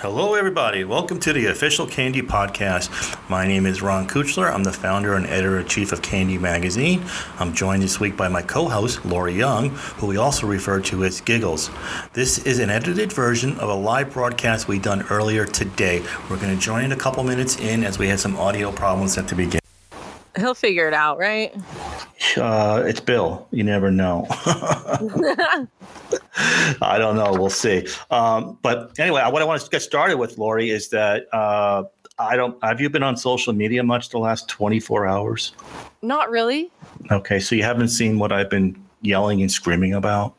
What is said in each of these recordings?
Hello, everybody. Welcome to the official Kandy Podcast. My name is Ron Kuchler. I'm the founder and editor in chief of Kandy Magazine. I'm joined this week by my co host, Lori Young, who we also refer to as Giggles. This is an edited version of a live broadcast we done earlier today. We're going to join in a couple minutes in as we had some audio problems at the beginning. He'll figure it out, right? Uh, it's Bill. You never know. I don't know. We'll see. Um, but anyway, what I want to get started with, Lori, is that uh, I don't. Have you been on social media much the last 24 hours? Not really. Okay, so you haven't seen what I've been yelling and screaming about?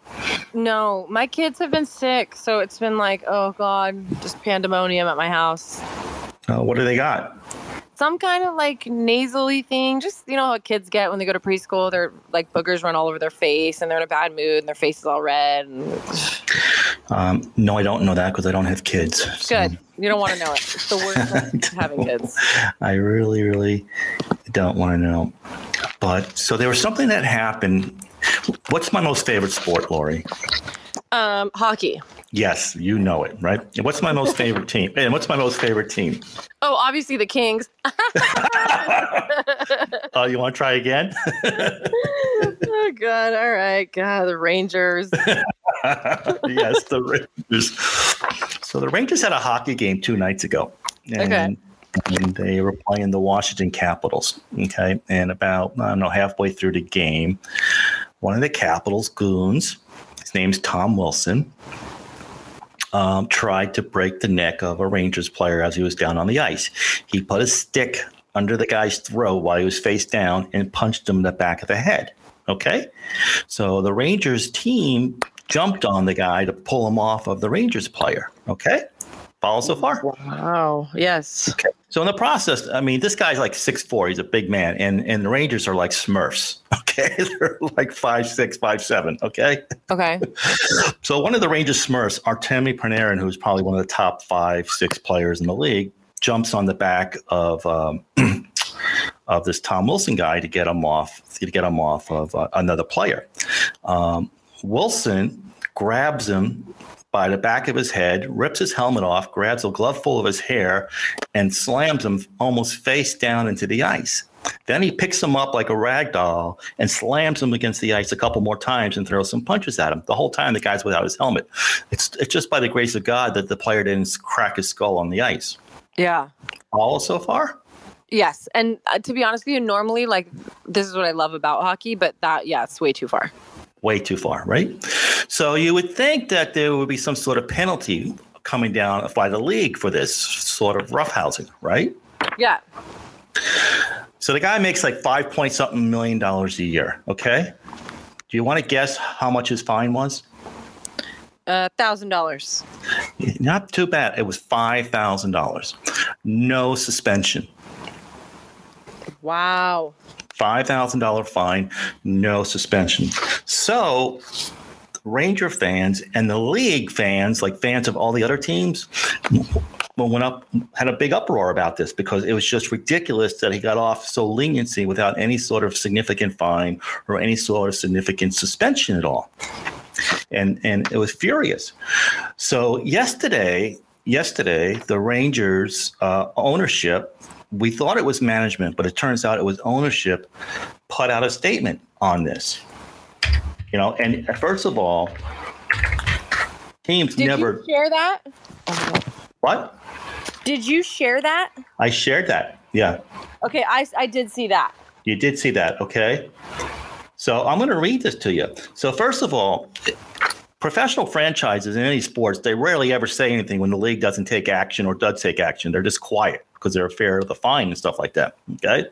No, my kids have been sick, so it's been like, oh god, just pandemonium at my house. Uh, what do they got? Some kind of like nasally thing. Just you know what kids get when they go to preschool. They're like boogers run all over their face, and they're in a bad mood, and their face is all red. And... Um, no, I don't know that because I don't have kids. So. Good. You don't want to know it. It's the worst thing having kids. I really, really don't want to know. But so there was something that happened. What's my most favorite sport, Lori? Um, hockey. Yes, you know it, right? What's my most favorite team? And what's my most favorite team? Oh, obviously the Kings. oh, you want to try again? oh God! All right, God, the Rangers. yes, the Rangers. So the Rangers had a hockey game two nights ago. And, okay. And they were playing the Washington Capitals. Okay, and about I don't know halfway through the game, one of the Capitals goons, his name's Tom Wilson um, tried to break the neck of a Rangers player as he was down on the ice. He put a stick under the guy's throat while he was face down and punched him in the back of the head. Okay. So the Rangers team jumped on the guy to pull him off of the Rangers player. Okay. Follow so far? Wow. Yes. Okay. So in the process, I mean, this guy's like six four. He's a big man, and and the Rangers are like Smurfs. Okay, they're like five six, five seven. Okay. Okay. so one of the Rangers Smurfs, Artemi Panarin, who's probably one of the top five six players in the league, jumps on the back of. Um, of this Tom Wilson guy to get him off to get him off of uh, another player. Um, Wilson grabs him by the back of his head, rips his helmet off, grabs a glove full of his hair, and slams him almost face down into the ice. Then he picks him up like a rag doll and slams him against the ice a couple more times and throws some punches at him. The whole time the guy's without his helmet. It's it's just by the grace of God that the player didn't crack his skull on the ice. Yeah. All so far? Yes. And uh, to be honest with you, normally like this is what I love about hockey, but that yeah, it's way too far way too far, right? So you would think that there would be some sort of penalty coming down by the league for this sort of roughhousing, right? Yeah. So the guy makes like five point something million dollars a year. Okay. Do you want to guess how much his fine was? A thousand dollars. Not too bad. It was five thousand dollars. No suspension. Wow. $5,000 fine, no suspension. So, Ranger fans and the league fans, like fans of all the other teams, went up had a big uproar about this because it was just ridiculous that he got off so leniency without any sort of significant fine or any sort of significant suspension at all. And and it was furious. So yesterday, yesterday, the Rangers uh, ownership we thought it was management, but it turns out it was ownership put out a statement on this. You know, and first of all, teams Did never you share that. What? Did you share that? I shared that. Yeah. Okay, I I did see that. You did see that. Okay. So I'm going to read this to you. So first of all, professional franchises in any sports, they rarely ever say anything when the league doesn't take action or does take action. They're just quiet because they're fair of the fine and stuff like that. Okay.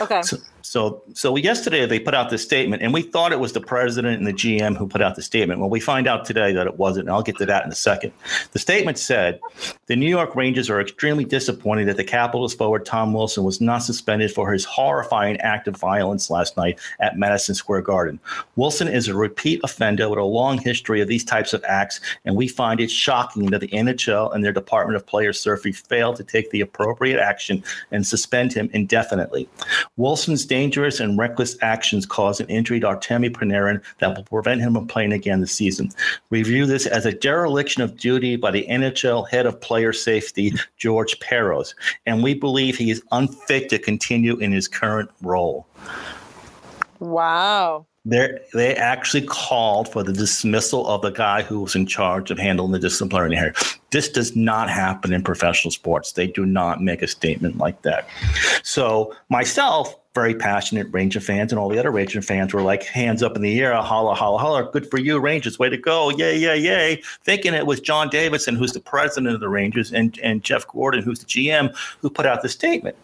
Okay. So, so, so yesterday they put out this statement, and we thought it was the president and the GM who put out the statement. Well, we find out today that it wasn't, and I'll get to that in a second. The statement said the New York Rangers are extremely disappointed that the Capitals forward Tom Wilson was not suspended for his horrifying act of violence last night at Madison Square Garden. Wilson is a repeat offender with a long history of these types of acts, and we find it shocking that the NHL and their Department of Player Safety failed to take the appropriate action and suspend him indefinitely. Wilson's dangerous and reckless actions caused an injury to Artemi Panarin that will prevent him from playing again this season. We view this as a dereliction of duty by the NHL head of player safety, George Parros, and we believe he is unfit to continue in his current role. Wow. They they actually called for the dismissal of the guy who was in charge of handling the disciplinary hearing. This does not happen in professional sports. They do not make a statement like that. So myself, very passionate Ranger fans, and all the other Ranger fans were like hands up in the air, holla, holla, holla, good for you, Rangers, way to go, yay, yay, yay. Thinking it was John Davidson, who's the president of the Rangers, and and Jeff Gorton, who's the GM, who put out the statement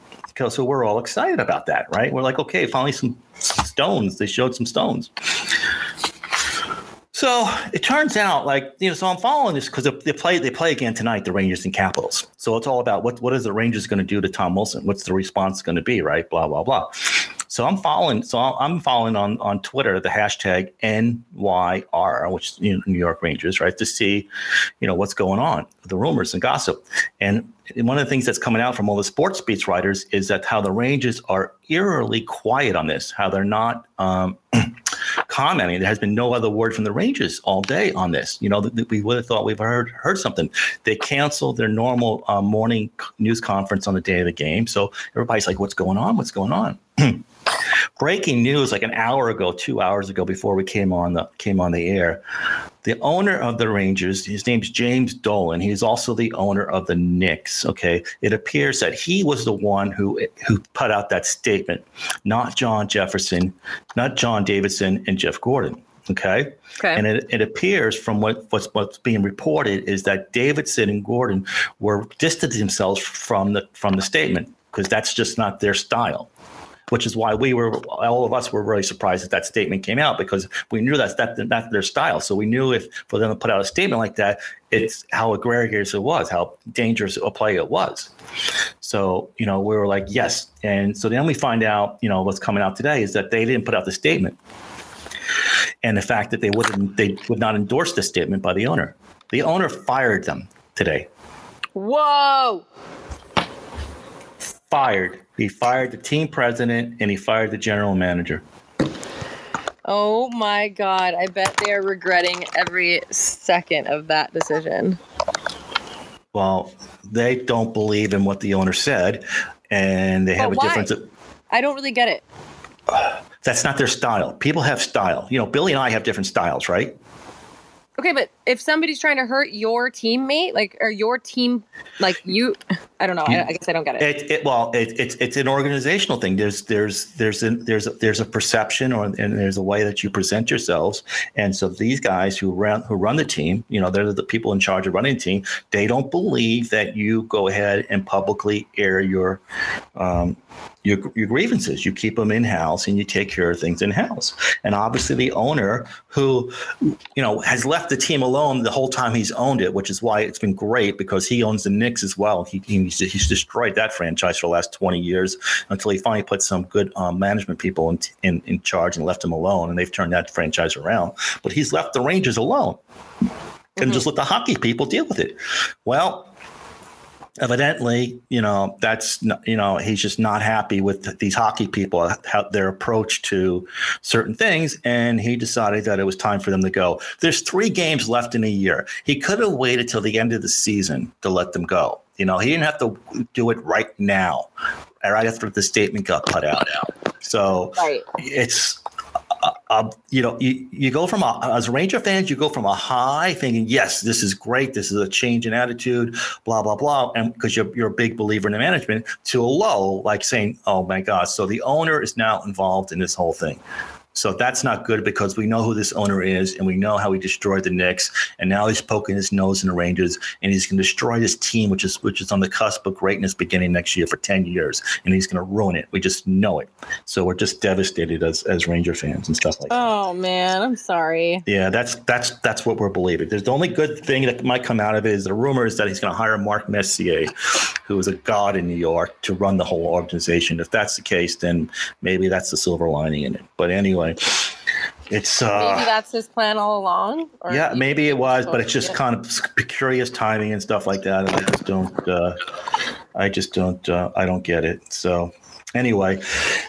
so we're all excited about that, right? We're like, okay, finally some stones. They showed some stones. So it turns out, like you know, so I'm following this because they play they play again tonight, the Rangers and Capitals. So it's all about what what is the Rangers going to do to Tom Wilson? What's the response going to be, right? Blah blah blah. So I'm following. So I'm following on on Twitter the hashtag NYR, which is you know, New York Rangers, right, to see, you know, what's going on, the rumors and gossip. And one of the things that's coming out from all the sports beats writers is that how the Rangers are eerily quiet on this, how they're not um, commenting. There has been no other word from the Rangers all day on this. You know, we would have thought we've heard heard something. They canceled their normal uh, morning news conference on the day of the game, so everybody's like, "What's going on? What's going on?" breaking news like an hour ago, two hours ago, before we came on the came on the air. The owner of the Rangers, his name's James Dolan. He's also the owner of the Knicks. Okay, it appears that he was the one who who put out that statement, not John Jefferson, not John Davidson, and Jeff Gorton. Okay. Okay. And it, it appears from what, what's what's being reported is that Davidson and Gorton were distancing themselves from the from the statement because that's just not their style which is why we were all of us were really surprised that that statement came out because we knew that's that that's their style. So we knew if for them to put out a statement like that, it's how egregious it was, how dangerous a play it was. So you know we were like yes, and so then we find out you know what's coming out today is that they didn't put out the statement, and the fact that they wouldn't they would not endorse the statement by the owner. The owner fired them today. Whoa fired. He fired the team president and he fired the general manager. Oh my God. I bet they're regretting every second of that decision. Well, they don't believe in what the owner said and they have but a difference. Of, I don't really get it. That's not their style. People have style. You know, Billy and I have different styles, right? Okay, but if somebody's trying to hurt your teammate, like or your team, like you, I don't know. I, I guess I don't get it. it, it well, it, it's it's an organizational thing. There's there's there's a, there's a, there's a perception, or and there's a way that you present yourselves. And so these guys who run who run the team, you know, they're the people in charge of running the team. They don't believe that you go ahead and publicly air your um, your, your grievances. You keep them in house and you take care of things in house. And obviously, the owner who, you know, has left the team alone the whole time he's owned it, which is why it's been great because he owns the Knicks as well. He, he's, he's destroyed that franchise for the last 20 years until he finally put some good um, management people in, in, in charge and left him alone. And they've turned that franchise around. But he's left the Rangers alone and mm-hmm. just let the hockey people deal with it. Well, evidently, you know, that's you know he's just not happy with these hockey people how their approach to certain things, and he decided that it was time for them to go. There's three games left in a year. He could have waited till the end of the season to let them go. You know, he didn't have to do it right now, right after the statement got put out. So right. it's you know, you, you go from a, as Ranger fans, you go from a high thinking, yes, this is great. This is a change in attitude, blah, blah, blah. And because you're, you're a big believer in the management to a low, like saying, oh my God. So the owner is now involved in this whole thing. So that's not good because we know who this owner is and we know how he destroyed the Knicks. And now he's poking his nose in the Rangers and he's going to destroy this team, which is which is on the cusp of greatness beginning next year for 10 years. And he's going to ruin it. We just know it. So we're just devastated as, as Ranger fans and stuff like that. Oh man, I'm sorry. Yeah, that's that's that's what we're believing. There's the only good thing that might come out of it is the rumor is that he's going to hire Mark Messier, who is a god in New York, to run the whole organization. If that's the case, then maybe that's the silver lining in it. But anyway, it's uh, maybe that's his plan all along. yeah, maybe it was, but it's just kind of curious timing and stuff like that. And I just don't, uh, I just don't, uh, I don't get it. So anyway,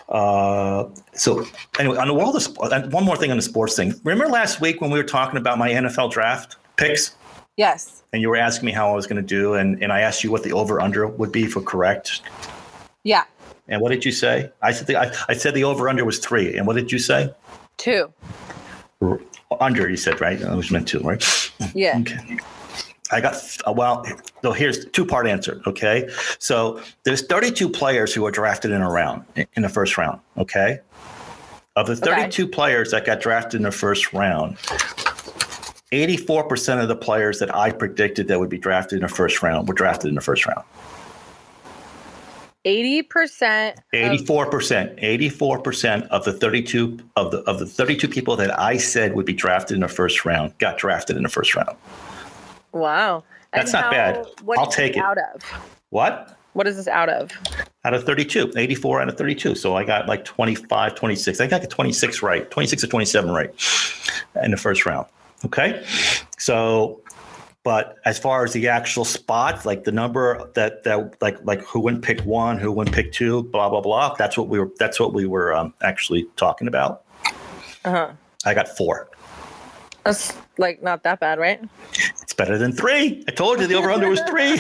Uh, so anyway, on the world of sport, and one more thing on the sports thing. Remember last week when we were talking about my NFL draft picks, Yes. and you were asking me how I was going to do, and and I asked you what the over under would be for correct. Yeah. And what did you say? I said the, I, I said the over under was three. And what did you say? Two. Under, you said, right? I was meant to, right? Yeah. Okay. I got uh, well. So here's two part answer. Okay, so there's 32 players who were drafted in a round in the first round. Okay, of the 32 players that got drafted in the first round, 84 percent of the players that I predicted that would be drafted in the first round were drafted in the first round. 80%. 84 percent. 84 percent of the 32 of the of the 32 people that I said would be drafted in the first round got drafted in the first round. wow. And That's not how- bad. what I'll take it. Out of. What? What is this out of? out of 32 84 out of 32 so i got like 25 26 i got the 26 right 26 or 27 right in the first round okay so but as far as the actual spots like the number that that like like who went pick one who went pick two blah blah blah that's what we were that's what we were um, actually talking about Uh huh. i got four That's like not that bad, right? Better than three i told you the over under was three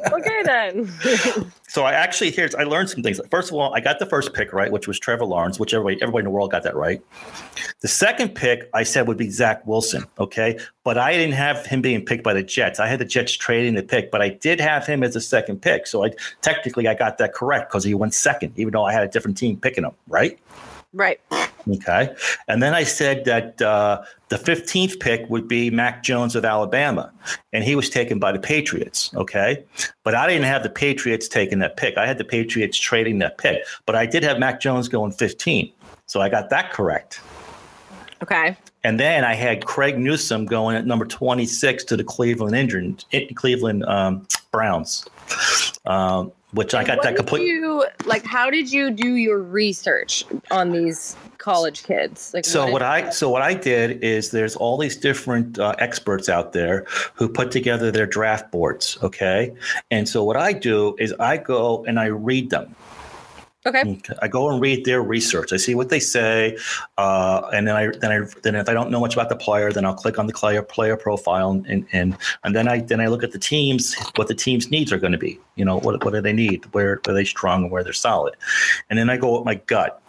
okay then. So I actually here's I learned some things. First of all, I got the first pick right, which was Trevor Lawrence, which everybody everybody in the world got that right. The second pick I said would be Zach Wilson, okay, but I didn't have him being picked by the Jets. I had the Jets trading the pick, but I did have him as a second pick. So I technically I got that correct because he went second, even though I had a different team picking him, right? Right. Okay. And then I said that uh, the 15th pick would be Mac Jones of Alabama, and he was taken by the Patriots. Okay. But I didn't have the Patriots taking that pick. I had the Patriots trading that pick, but I did have Mac Jones going 15. So I got that correct. Okay. And then I had Greg Newsome going at number 26 to the Cleveland Indians, Cleveland um, Browns, um, which I got What that complete. You, like, how did you do your research on these college kids? Like, So did- what I so what I did is there's all these different uh, experts out there who put together their draft boards, okay? And so what I do is I go and I read them. Okay. Okay. I go and read their research. I see what they say, uh, and then I then I then if I don't know much about the player, then I'll click on the player player profile, and and and then I then I look at the teams, what the team's needs are going to be. You know, what what do they need? Where are they strong and where they're solid? And then I go with my gut.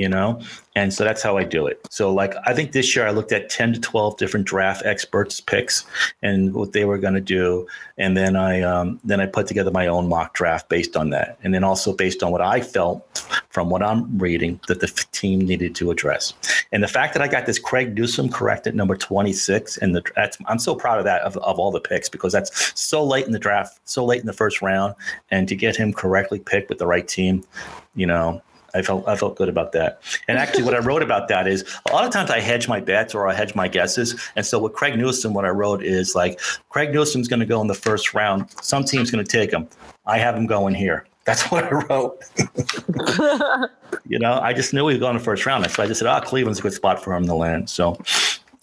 You know, and so that's how I do it. So, like, I think this year I looked at 10 to 12 different draft experts' picks and what they were going to do. And then I, um, then I put together my own mock draft based on that. And then also based on what I felt from what I'm reading that the team needed to address. And the fact that I got this Greg Newsome correct at number 26, and the, that's, I'm so proud of that, of, of all the picks, because that's so late in the draft, so late in the first round. And to get him correctly picked with the right team, you know, I felt I felt good about that. And actually, what I wrote about that is a lot of times I hedge my bets or I hedge my guesses. And so with Greg Newsome, what I wrote is like Greg Newsome's going to go in the first round. Some team's going to take him. I have him going here. That's what I wrote. you know, I just knew he would going in the first round. So I just said, oh, Cleveland's a good spot for him to land. So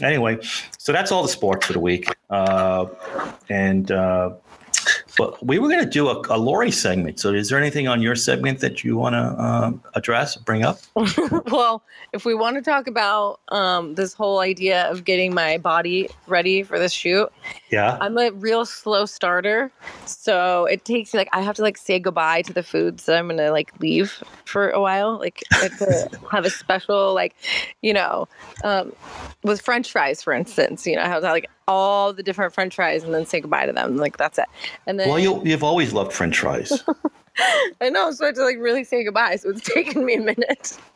anyway, so that's all the sports for the week. Uh, and uh, but we were going to do a, a Lori segment. So is there anything on your segment that you want to um, address, bring up? well, if we want to talk about um, this whole idea of getting my body ready for this shoot, Yeah. I'm a real slow starter. So it takes like I have to like say goodbye to the foods that I'm gonna like leave for a while. Like I have to have a special like, you know, um, with French fries, for instance. You know, I have to like all the different French fries and then say goodbye to them. Like that's it. And then Well, you, you've always loved French fries. I know, so I had to like really say goodbye. So it's taken me a minute.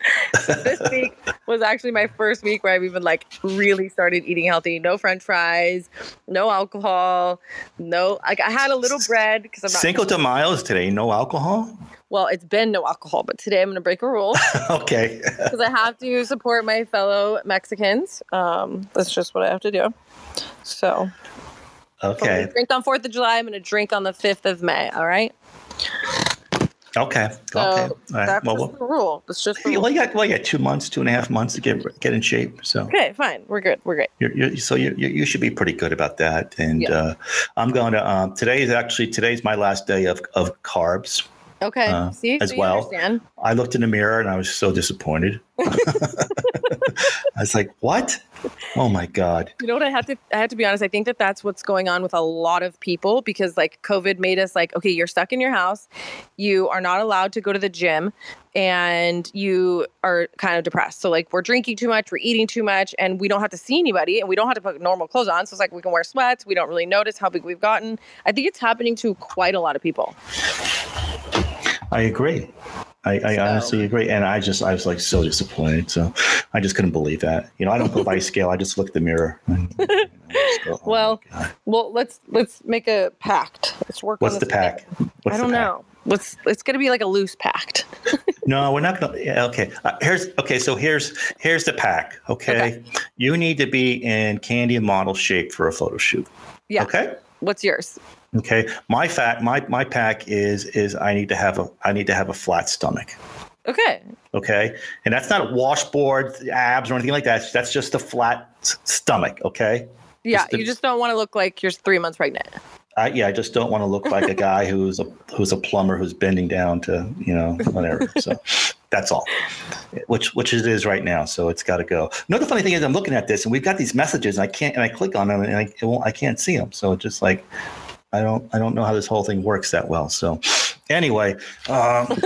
This week was actually my first week where I've even like really started eating healthy. No French fries, no alcohol, no. Like I had a little bread because I'm not. Cinco de Mayo is today. No alcohol. Well, it's been no alcohol, but today I'm going to break a rule okay. because I have to support my fellow Mexicans. Um, that's just what I have to do. So, if I'm Okay. drink on Fourth of July. I'm going to drink on the fifth of May. All right. Okay. So okay. All right. that's Well, just well, the rule. That's just the well, rule. you got well, you got two months, two and a half months to get get in shape. So Okay, fine. We're good. We're great. You're, you're, so you, you you should be pretty good about that. And Yeah. uh, I'm going to. Um, today is actually today's my last day of of carbs. Okay. Uh, See, as so you well. understand. I looked in the mirror and I was so disappointed. I was like, "What? Oh my god!" You know what? I have to. I have to be honest. I think that that's what's going on with a lot of people because like COVID made us like, okay, you're stuck in your house, you are not allowed to go to the gym, and you are kind of depressed. So like, we're drinking too much, we're eating too much, and we don't have to see anybody, and we don't have to put normal clothes on. So it's like we can wear sweats. We don't really notice how big we've gotten. I think it's happening to quite a lot of people. I agree. I, I So- honestly agree, and I just I was like so disappointed. So I just couldn't believe that. You know, I don't go by scale. I just look at the mirror. and, you know, go, "Oh Well, Well, let's let's make a pact. Let's work. what's the this pack? together. What's I don't pack? know. Let's. It's gonna be like a loose pact. No, we're not gonna. Yeah, okay. Uh, here's okay. So here's here's the pack. Okay? you need to be in candy and model shape for a photo shoot. Yeah. Okay. What's yours? Okay. My fat. My my pack is is I need to have a I need to have a flat stomach. Okay. Okay, and that's not washboard abs or anything like that. That's just a flat s- stomach. Okay. Yeah, Just the- you just don't want to look like you're three months pregnant. I, yeah, I just don't want to look like a guy who's a who's a plumber who's bending down to you know whatever. So that's all, which which it is right now. So it's got to go. Another funny thing is I'm looking at this and we've got these messages and I can't and I click on them and I it won't, I can't see them. So it's just like I don't I don't know how this whole thing works that well. So anyway. Um,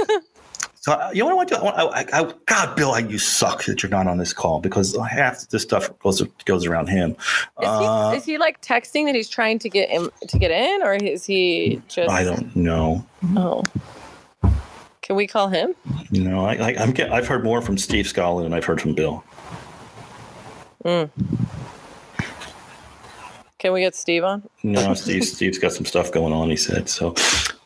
So uh, you know what I want to? I, I, I, God, Bill, you suck that you're not on this call because half this stuff goes goes around him. Is Uh, he is he like texting that he's trying to get him to get in, or is he just? I don't know. Oh. Can we call him? No, I, I, I'm get, I've heard more from Steve Scala than I've heard from Bill. Mm. Can we get Steve on? No, Steve, Steve's got some stuff going on. He said so.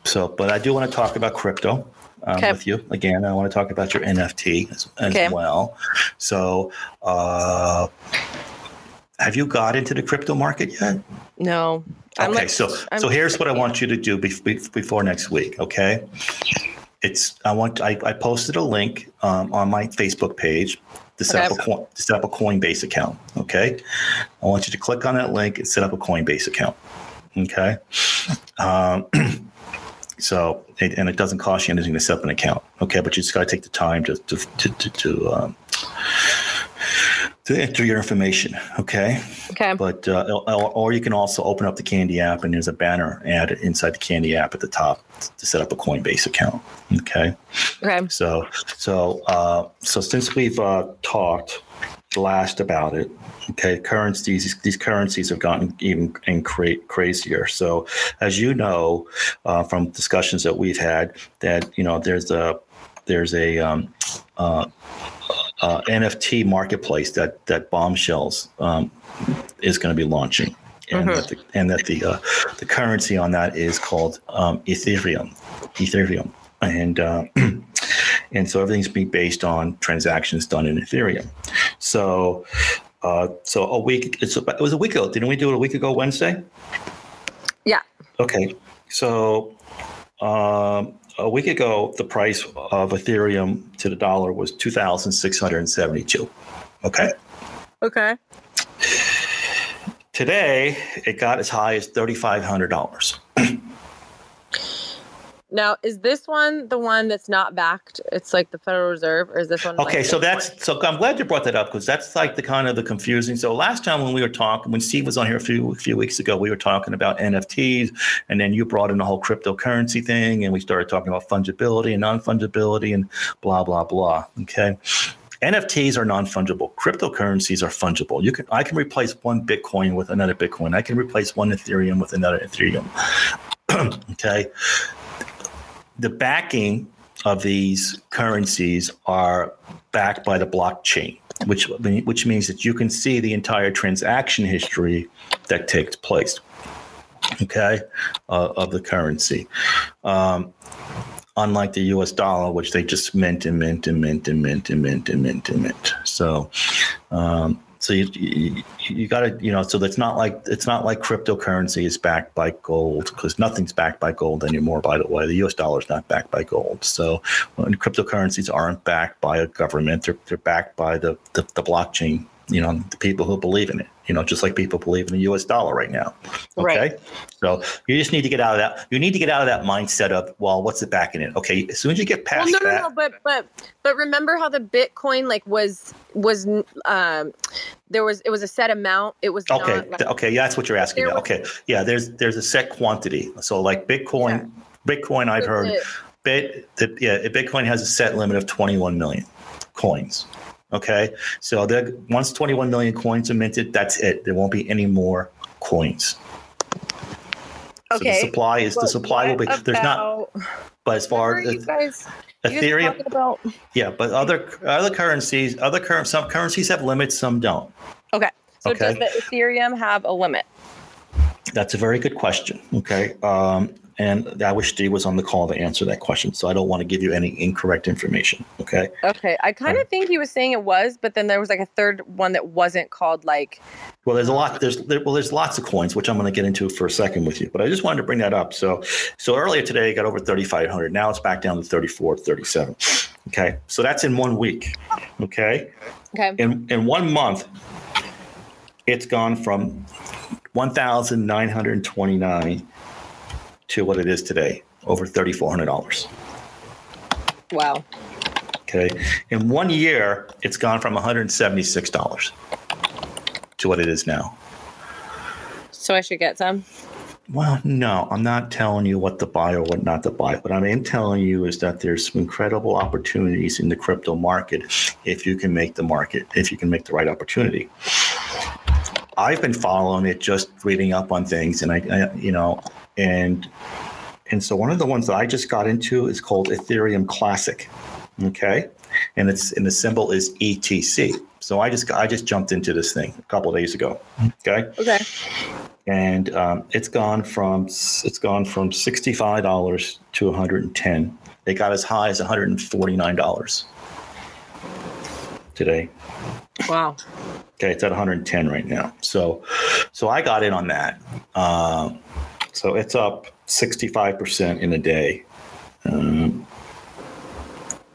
So, but I do want to talk about crypto um, Okay. with you again. I want to talk about your NFT as, as Okay. well. So, uh, have you got into the crypto market yet? No. I'm okay, like- so I'm- so here's what I want you to do bef- bef- before next week. Okay, it's I want I, I posted a link um, on my Facebook page to set up a coin, to set up a Coinbase account. Okay, I want you to click on that link and set up a Coinbase account. Okay, um, so it, and it doesn't cost you anything to set up an account. Okay, but you just got to take the time to to to to, to um, to enter your information. Okay. Okay. But uh, or, you can also open up the Kandy app, and there's a banner ad inside the Kandy app at the top to set up a Coinbase account. Okay, Okay. so so uh, so since we've uh, talked last about it, okay, currencies these currencies have gotten even in cra- crazier. So as you know uh, from discussions that we've had, that you know there's a there's a um, uh, NFT marketplace that that Bombshells um, is going to be launching, and Mhm. that the, and that the uh, the currency on that is called um, Ethereum, Ethereum, and uh, and so everything's being based on transactions done in Ethereum. So. Uh, so a week, it's, it was a week ago. Didn't we do it a week ago Wednesday? Yeah. Okay. So um, a week ago, the price of Ethereum to the dollar was 2,672. Okay. Okay. Today, it got as high as $3,500. Now, is this one the one that's not backed? It's like the Federal Reserve, or is this one? Okay, like so that's so I'm glad you brought that up because that's like the kind of the confusing. So last time when we were talking, when Steve was on here a few a few weeks ago, we were talking about NFTs, and then you brought in the whole cryptocurrency thing, and we started talking about fungibility and non fungibility and blah blah blah. Okay. NFTs are non-fungible. Cryptocurrencies are fungible. You can I can replace one Bitcoin with another Bitcoin. I can replace one Ethereum with another Ethereum. okay. The backing of these currencies are backed by the blockchain, which which means that you can see the entire transaction history that takes place. Okay, uh, of the currency. Um, unlike the U.S. dollar, which they just mint and mint and mint and mint and mint and mint and mint. So, um, so you, you you got to you know so that's not like it's not like cryptocurrency is backed by gold because nothing's backed by gold anymore. By the way, the U.S. dollar is not backed by gold. So cryptocurrencies aren't backed by a government, they're they're backed by the the, the blockchain you know, the people who believe in it. You know, just like people believe in the U.S. dollar right now. Okay, Right. so you just need to get out of that. You need to get out of that mindset of, well, what's it backing it? Okay, as soon as you get past no, no, that, no, but but but remember how the Bitcoin like was was um there was it was a set amount. It was Okay. not, like, okay. Yeah, that's what you're asking. Me. was- Okay. Yeah. There's there's a set quantity. So like Bitcoin, Bitcoin, I've heard. it- Bit, the, yeah, Bitcoin has a set limit of 21 million coins. Okay. So once 21 million coins are minted, that's it. There won't be any more coins. So Okay. the supply is the supply will be. what There's not. about- But as far as guys, Ethereum, about yeah. But other other currencies, other current some currencies have limits, some don't. okay. So Okay. does the Ethereum have a limit? That's a very good question. Okay. Um, and I wish Steve was on the call to answer that question. So I don't want to give you any incorrect information. Okay. Okay, I kind of think he was saying it was, but then there was like a third one that wasn't called like. Well, there's a lot. There's there, well, there's lots of coins, which I'm going to get into for a second with you. But I just wanted to bring that up. So, so earlier today, it got over 3,500. Now it's back down to 34, 37. Okay. So that's in one week. Okay. Okay. In in one month, it's gone from 1,929 to what it is today, over $3,400. Wow. Okay. In one year, it's gone from $176 to what it is now. So I should get some. Well, no, I'm not telling you what to buy or what not to buy. What I am telling you is that there's some incredible opportunities in the crypto market if you can make the market, if you can make the right opportunity. I've been following it, just reading up on things, and I, I you know, and and so one of the ones that I just got into is called Ethereum Classic. Okay, and it's and the symbol is ETC. So I just I just jumped into this thing a couple of days ago. Okay Okay. and um, it's gone from it's gone from sixty five dollars to one hundred and ten. It got as high as one hundred and forty nine dollars today. Wow. Okay, it's at one hundred and ten right now. So, so I got in on that. Um, so it's up sixty five percent in a day. Um,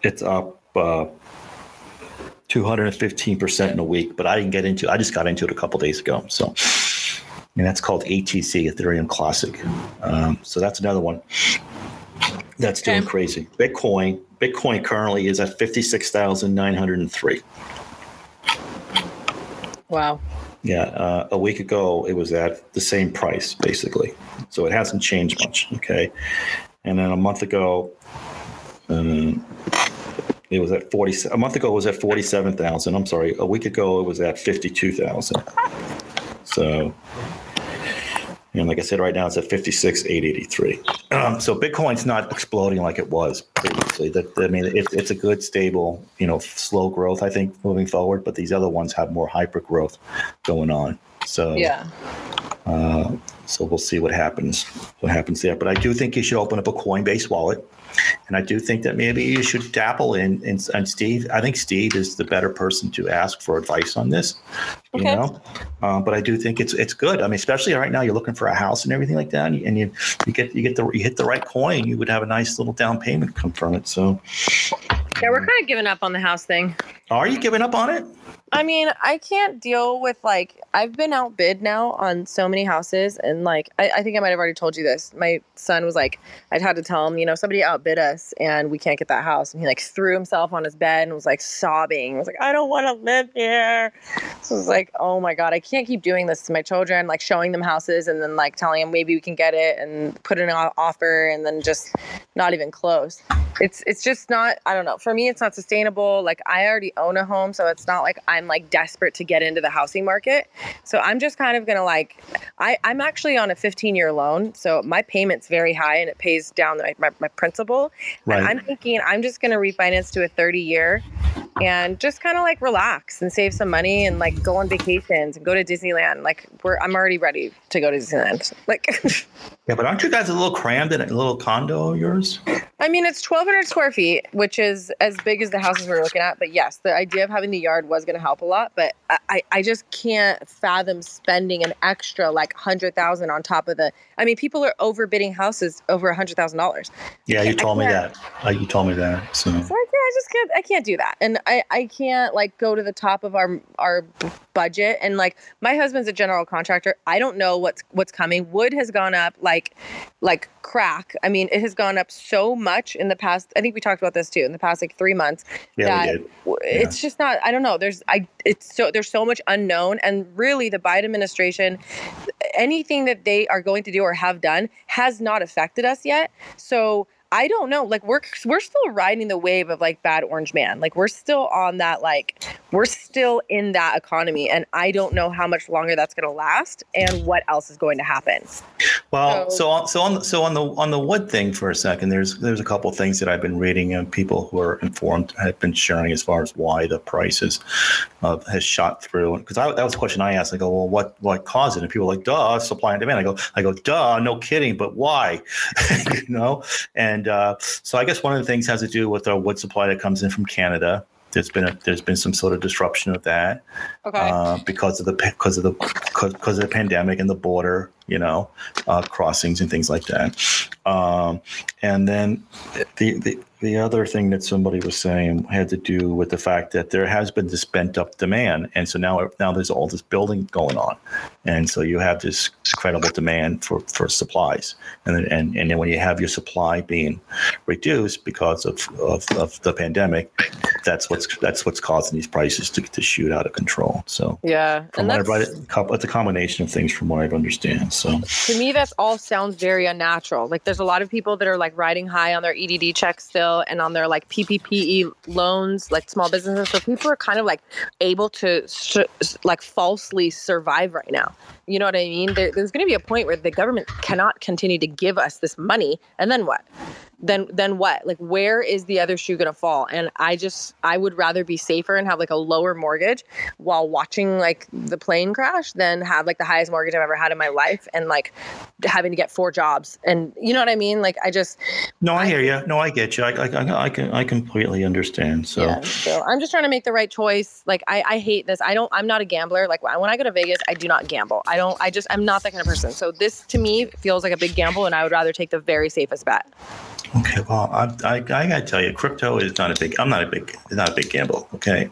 it's up. Uh, 215% in a week, but I didn't get into I just got into it a couple days ago. So, and that's called ATC, Ethereum Classic. Um, so that's another one that's doing Okay. crazy. Bitcoin, Bitcoin currently is at 56,903. Wow. Yeah, uh, a week ago it was at the same price basically, so it hasn't changed much. Okay, and then a month ago, um, it was at forty. A month ago it was at forty-seven thousand. I'm sorry, a week ago it was at fifty-two thousand. So, and like I said, right now it's at fifty-six eight eighty-three. Um, so Bitcoin's not exploding like it was previously. That I mean, it, it's a good, stable, you know, slow growth. I think moving forward, but these other ones have more hyper growth going on. So Yeah. uh, so we'll see what happens. What happens there? But I do think you should open up a Coinbase wallet, and I do think that maybe you should dabble in. in and Steve, I think Steve is the better person to ask for advice on this. Okay. You know, uh, but I do think it's it's good. I mean, especially right now, you're looking for a house and everything like that, and you and you, you get you get the you hit the right coin, you would have a nice little down payment come from it. So, Yeah, we're kind of giving up on the house thing. Are you giving up on it? I mean, I can't deal with like I've been outbid now on so many houses, and like I, I think I might have already told you this. My son was like, I'd had to tell him, you know, somebody outbid us, and we can't get that house, and he like threw himself on his bed and was like sobbing. He was like, I don't want to live here. So I was like, oh my god, I can't keep doing this to my children, like showing them houses and then like telling them maybe we can get it and put an offer and then just not even close. It's it's just not. I don't know. For me, it's not sustainable. Like I already own a home, so it's not like I'm like desperate to get into the housing market. So I'm just kind of gonna like. I I'm actually on a 15 year loan, so my payment's very high and it pays down my my, my principal. Right. And I'm thinking I'm just gonna refinance to a 30 year, and just kind of like relax and save some money and like go on vacations and go to Disneyland. Like we're I'm already ready to go to Disneyland. Like Yeah, but aren't you guys a little crammed in a little condo of yours? I mean, it's 1,200 square feet, which is as big as the houses we're looking at. But yes, the idea of having the yard was going to help a lot. But I, I just can't fathom spending an extra like 100000 on top of the. I mean, people are overbidding houses over $100,000. Yeah, you told me that. Uh, you told me that. So. So I, can't, I just can't. I can't do that, and I I can't like go to the top of our our budget. And like my husband's a general contractor. I don't know what's what's coming. Wood has gone up like like crack. I mean, it has gone up so much in the past. I think we talked about this too in the past like three months. Yeah, that we did. It's just not. I don't know. There's I. It's so there's so much unknown, and really the Biden administration, anything that they are going to do or have done has not affected us yet. So. I don't know. Like we're we're still riding the wave of like bad orange man. Like we're still on that like we're still in that economy and I don't know how much longer that's going to last and what else is going to happen. Well, So- so on, so on, so on the on the wood thing for a second. There's there's a couple of things that I've been reading and people who are informed have been sharing as far as why the prices uh, has shot through. Because that was a question I asked. I go, well, what what caused it? And people are like, duh, supply and demand. I go, I go, duh, no kidding, but why? you know, and uh, so I guess one of the things has to do with our wood supply that comes in from Canada. There's been a, there's been some sort of disruption of that Okay. uh, because of the because of the because of the pandemic and the border, you know, uh, crossings and things like that. Um, and then the, the the other thing that somebody was saying had to do with the fact that there has been this pent up demand, and so now now there's all this building going on, and so you have this incredible demand for, for supplies, and then and, and then when you have your supply being reduced because of, of, of the pandemic, that's what's that's what's causing these prices to, to shoot out of control. So yeah. from And what I've read, it, it's a combination of things from what I understand. So. To me that's all sounds very unnatural. Like there's a lot of people that are like riding high on their edd checks still and on their like pppe loans like small businesses. So people are kind of like able to like falsely survive right now you know what i mean? There, there's going to be a point where the government cannot continue to give us this money and then what? Then then what? Like where is the other shoe going to fall? And i just i would rather be safer and have like a lower mortgage while watching like the plane crash than have like the highest mortgage i've ever had in my life and like having to get four jobs. And you know what i mean? Like i just no, I hear you. No, I get you. I, I, I, I can I completely understand. So. Yeah so i'm just trying to make the right choice. Like i i hate this. I don't i'm not a gambler. Like when i go to vegas i do not gamble i don't i just i'm not that kind of person so this to me feels like a big gamble and i would rather take the very safest bet okay, well, I, I, I gotta tell you, crypto is not a big. I'm not a big. It's not a big gamble. Okay.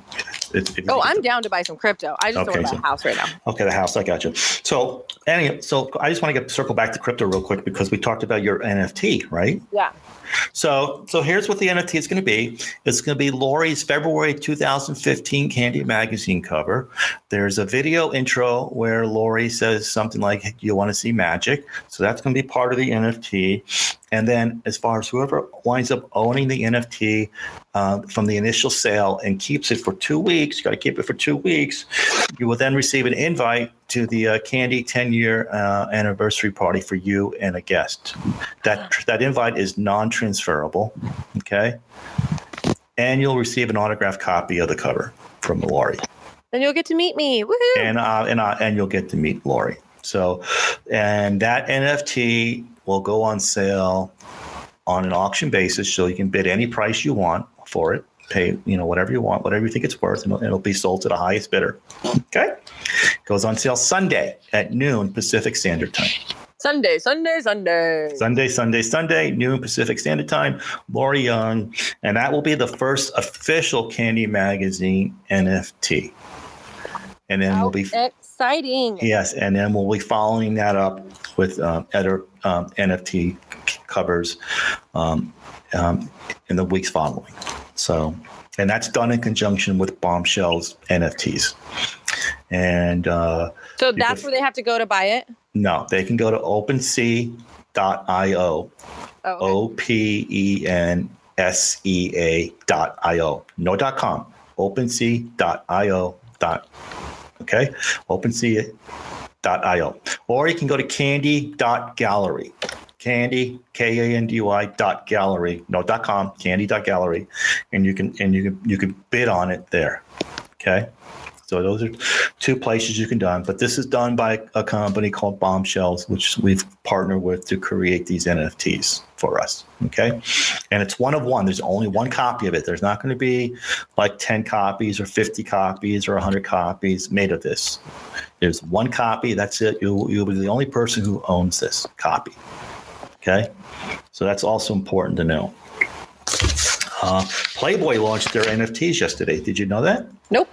It's, it's, oh i'm down to buy some crypto i just Okay, don't want so- a house right now Okay, the house. I got you. So, anyway, so I just want to get circle back to crypto real quick because we talked about your NFT, right? yeah So, so here's what the NFT is going to be. It's going to be Lori's February 2015 Kandy Magazine cover. There's a video intro where Lori says something like, "You want to see magic?" So that's going to be part of the NFT. And then, as far as whoever winds up owning the NFT uh, from the initial sale and keeps it for two weeks, you got to keep it for two weeks. You will then receive an invite to the uh, Kandy 10 year uh, anniversary party for you and a guest. That that invite is non-transferable. Okay, and you'll receive an autographed copy of the cover from Lori, then you'll get to meet me Woohoo! and uh, and uh, and you'll get to meet Lori. So, and that NFT will go on sale on an auction basis, so you can bid any price you want for it. Pay you know whatever you want, whatever you think it's worth, and it'll, it'll be sold to the highest bidder. Okay, goes on sale Sunday at noon Pacific Standard Time. sunday sunday sunday Sunday, Sunday, Sunday, noon Pacific Standard Time. Lori Young, and that will be the first official Kandy Magazine NFT. And then How we'll be exciting yes, and then we'll be following that up with um, other um, NFT covers um, um, in the weeks following. So, and that's done in conjunction with Bombshells NFTs. And uh, so that's where they have to go to buy it no, they can go to OpenSea.io oh, okay. O P E N S E A dot I O. No dot com. OpenSea dot I O dot okay. OpenSea dot I O. Or you can go to kandy dot gallery. Kandy K A N D Y dot gallery. No dot com. Kandy dot gallery. And you can and you can you can bid on it there. Okay. So those are two places you can done. But this is done by a company called Bombshells, which we've partnered with to create these NFTs for us. Okay. And it's one of one. There's only one copy of it. There's not going to be like 10 copies or 50 copies or 100 copies made of this. There's one copy. That's it. You'll, you'll be the only person who owns this copy. Okay. So that's also important to know. Uh, Playboy launched their NFTs yesterday. Did you know that? Nope.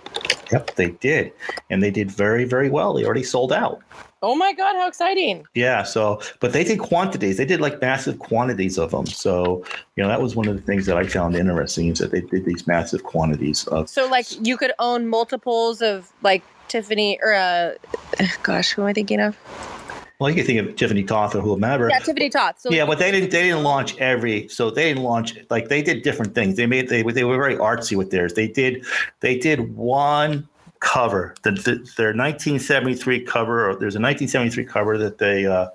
Yep, they did. And they did very, very well. They already sold out. Oh my God, how exciting. Yeah. So, but they did quantities. They did like massive quantities of them. So, you know, that was one of the things that I found interesting is that they did these massive quantities of. So, like, you could own multiples of like Tiffany or, uh, gosh, who am I thinking of? Well, you can think of Tiffany Toth or whomever. Yeah, Tiffany Toth. So yeah, but they didn't. They didn't launch every. So they didn't launch like they did different things. They made they they were very artsy with theirs. They did they did one cover the, the, their 1973 cover or there's a 1973 cover that they uh,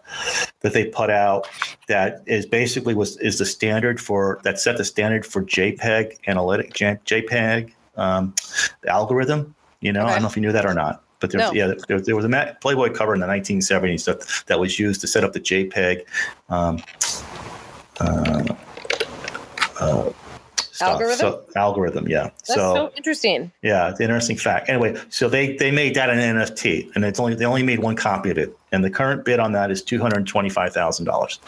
that they put out that is basically was is the standard for that set the standard for jpeg analytic jpeg um, algorithm you know okay. i don't know if you knew that or not but there, no. yeah, there, there, was a Playboy cover in the 1970s that, that was used to set up the JPEG um, uh, uh, Algorithm. So, algorithm, yeah. That's so, so interesting. Yeah, it's an interesting fact. Anyway, so they they made that an NFT, and it's only they only made one copy of it, and the current bid on that is two hundred twenty five thousand dollars.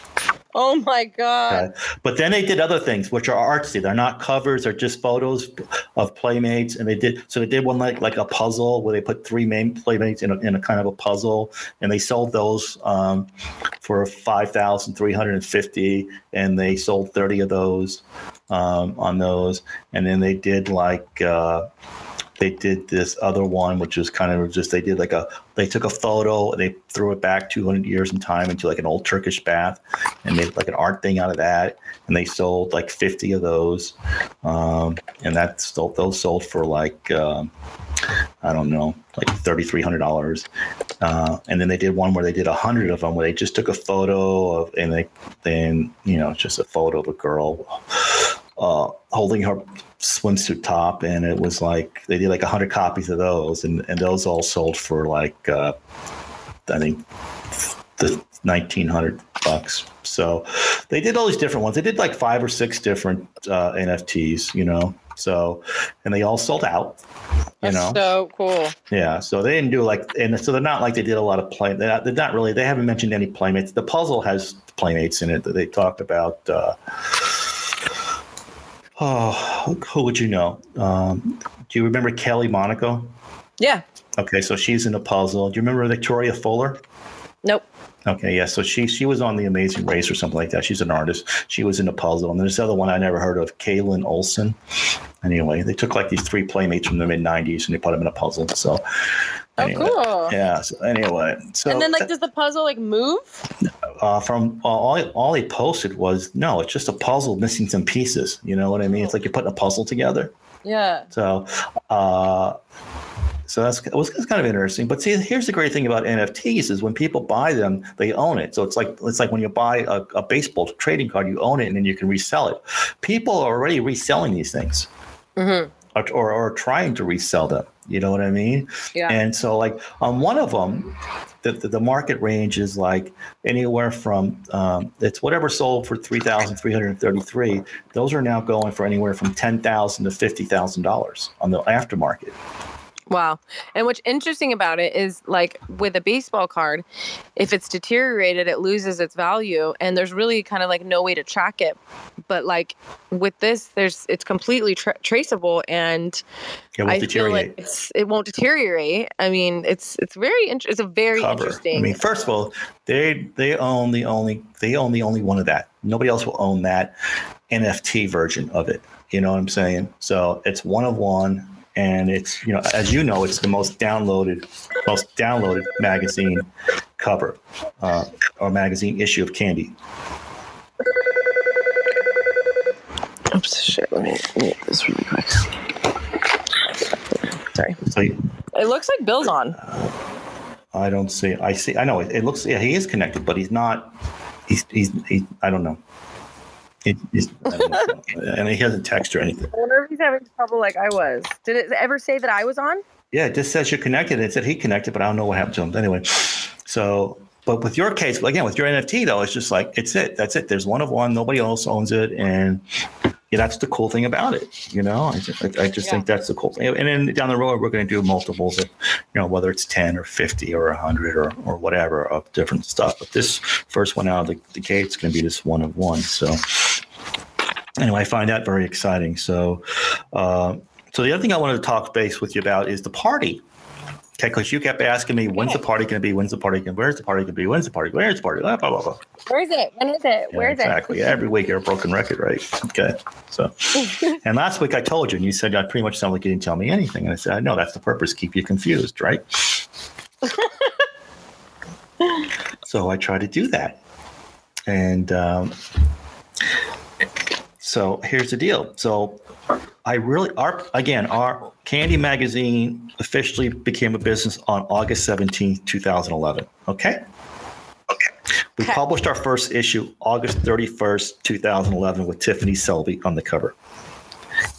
Oh my god! Okay. But then they did other things, which are artsy. They're not covers; they're just photos of playmates. And they did so. They did one like like a puzzle where they put three main playmates in a, in a kind of a puzzle, and they sold those um, for five thousand three hundred and fifty, and they sold thirty of those um, on those. And then they did like. Uh, they did this other one, which was kind of just they did like a they took a photo they threw it back 200 years in time into like an old Turkish bath and made like an art thing out of that. And they sold like 50 of those, um, and that sold those sold for like um, I don't know, like thirty three hundred dollars. Uh, and then they did one where they did a hundred of them, where they just took a photo of, and they then you know just a photo of a girl uh, holding her swimsuit top, and it was like they did like hundred copies of those, and and those all sold for like uh, I think the nineteen hundred bucks. So they did all these different ones. They did like five or six different uh, NFTs, you know. So and they all sold out. You That's know, so cool. Yeah, so they didn't do like, and so they're not like they did a lot of play. They're not, they're not really. They haven't mentioned any playmates. The puzzle has playmates in it that they talked about. Uh, Oh, who would you know? Um, do you remember Kelly Monaco? Yeah. Okay, so she's in a puzzle. Do you remember Victoria Fuller? Nope. Okay, yeah. So she she was on The Amazing Race or something like that. She's an artist. She was in a puzzle. And there's this other one I never heard of, Kaylin Olson. Anyway, they took like these three playmates from the mid '90s and they put them in a puzzle. So. Oh, anyway, oh, cool. Yeah. So anyway, so and then like, does the puzzle like move? Uh, from uh, all all he posted was no, it's just a puzzle missing some pieces. You know what I mean? It's like you're putting a puzzle together. Yeah. So, uh, so that's it was, kind of interesting. But see, here's the great thing about NFTs is when people buy them, they own it. So it's like it's like when you buy a, a baseball trading card, you own it and then you can resell it. People are already reselling these things. Mm-hmm. Or, or, or, trying to resell them. You know what I mean? Yeah. And so, like on one of them, the, the, the market range is like anywhere from um, it's whatever sold for three thousand three hundred thirty three. Those are now going for anywhere from ten thousand to fifty thousand dollars on the aftermarket. Wow. And what's interesting about it is like with a baseball card, if it's deteriorated, it loses its value and there's really kind of like no way to track it. But like with this, there's it's completely tra- traceable and I feel like it won't deteriorate. I mean, it's it's very int- it's a very Cover. interesting. I mean, first of all, they they own the only they own the only one of that. Nobody else will own that NFT version of it. You know what I'm saying? So it's one of one and it's you know as you know it's the most downloaded most downloaded magazine cover uh, or magazine issue of Kandy. Oops shit let me mute this really quick. Sorry. So you, it looks like bill's on. I don't see i see i know it, it looks yeah he is connected but he's not he's he's he, i don't know and he hasn't texted or anything. I wonder if he's having trouble like I was. Did it ever say that I was on? Yeah, it just says you're connected. It said he connected, but I don't know what happened to him. Anyway, so but with your case, again, with your NFT though, it's just like it's it. That's it. There's one of one. Nobody else owns it, and yeah, that's the cool thing about it. You know, I just, I just yeah. think that's the cool thing. And then down the road, we're going to do multiples of, you know, whether it's ten or fifty or hundred or or whatever of different stuff. But this first one out of the, the gate is going to be this one of one. So anyway, I find that very exciting. So. Uh, so the other thing I wanted to talk base with you about is the party. Okay, because you kept asking me, when's the party going to be? When's the party going to Where's the party going to be? When's the party? Where's the party? Blah, blah, blah, blah. Where is it? When is it? Where is exactly. it? Exactly. Every week you're a broken record, right? Okay. So, and last week I told you, and you said I pretty much sound like you didn't tell me anything. And I said, no, that's the purpose, keep you confused, right? so I try to do that. And um, so here's the deal. So I really our again our Kandy Magazine officially became a business on August 17th, 2011. Okay? Okay. We okay. published our first issue August 31st, 2011 with Tiffany Selby on the cover.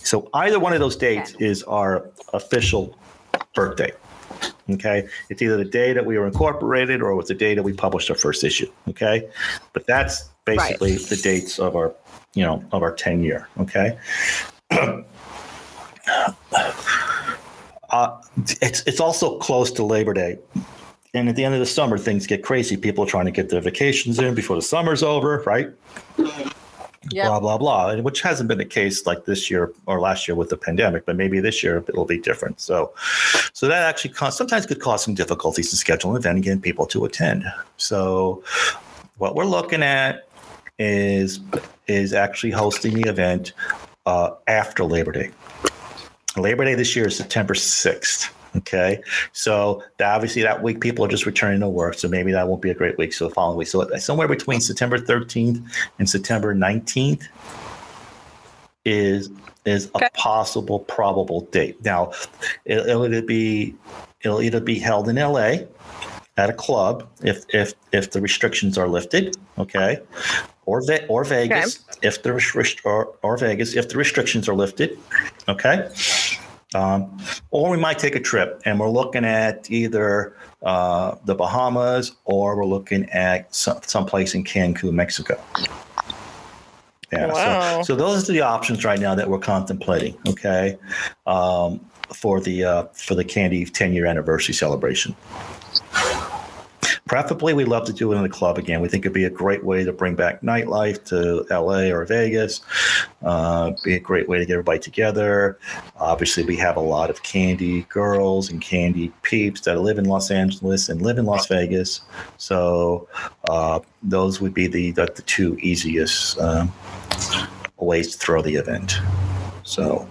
So either one of those dates okay. is our official birthday. Okay. It's either the day that we were incorporated or it was the day that we published our first issue. Okay. But that's basically right. the dates of our, you know, of our 10 year. Okay. Uh, it's it's also close to Labor Day, and at the end of the summer, things get crazy. People are trying to get their vacations in before the summer's over, right? Yep. Blah blah blah, which hasn't been the case like this year or last year with the pandemic, but maybe this year it'll be different. So, so that actually sometimes could cause some difficulties to schedule an event and getting people to attend. So, what we're looking at is is actually hosting the event uh, after Labor Day. Labor Day this year is September 6th. Okay. So obviously that week people are just returning to work. So maybe that won't be a great week. So the following week. So somewhere between September 13th and September 19th is is a possible probable date. Now it, it'll either be it'll either be held in LA at a club if if if the restrictions are lifted, okay, or Ve- or Vegas okay. if the or, or Vegas if the restrictions are lifted, okay. Um, or we might take a trip and we're looking at either uh, the Bahamas or we're looking at some someplace in Cancun, Mexico. Yeah, wow. so, so those are the options right now that we're contemplating. Okay, um, for the uh, for the Kandy 10 year anniversary celebration. Preferably, we love to do it in the club again. We think it'd be a great way to bring back nightlife to LA or Vegas. Uh, be a great way to get everybody together. Obviously, we have a lot of kandy girls and kandy peeps that live in Los Angeles and live in Las Vegas. So uh, those would be the, the, the two easiest um, ways to throw the event. So,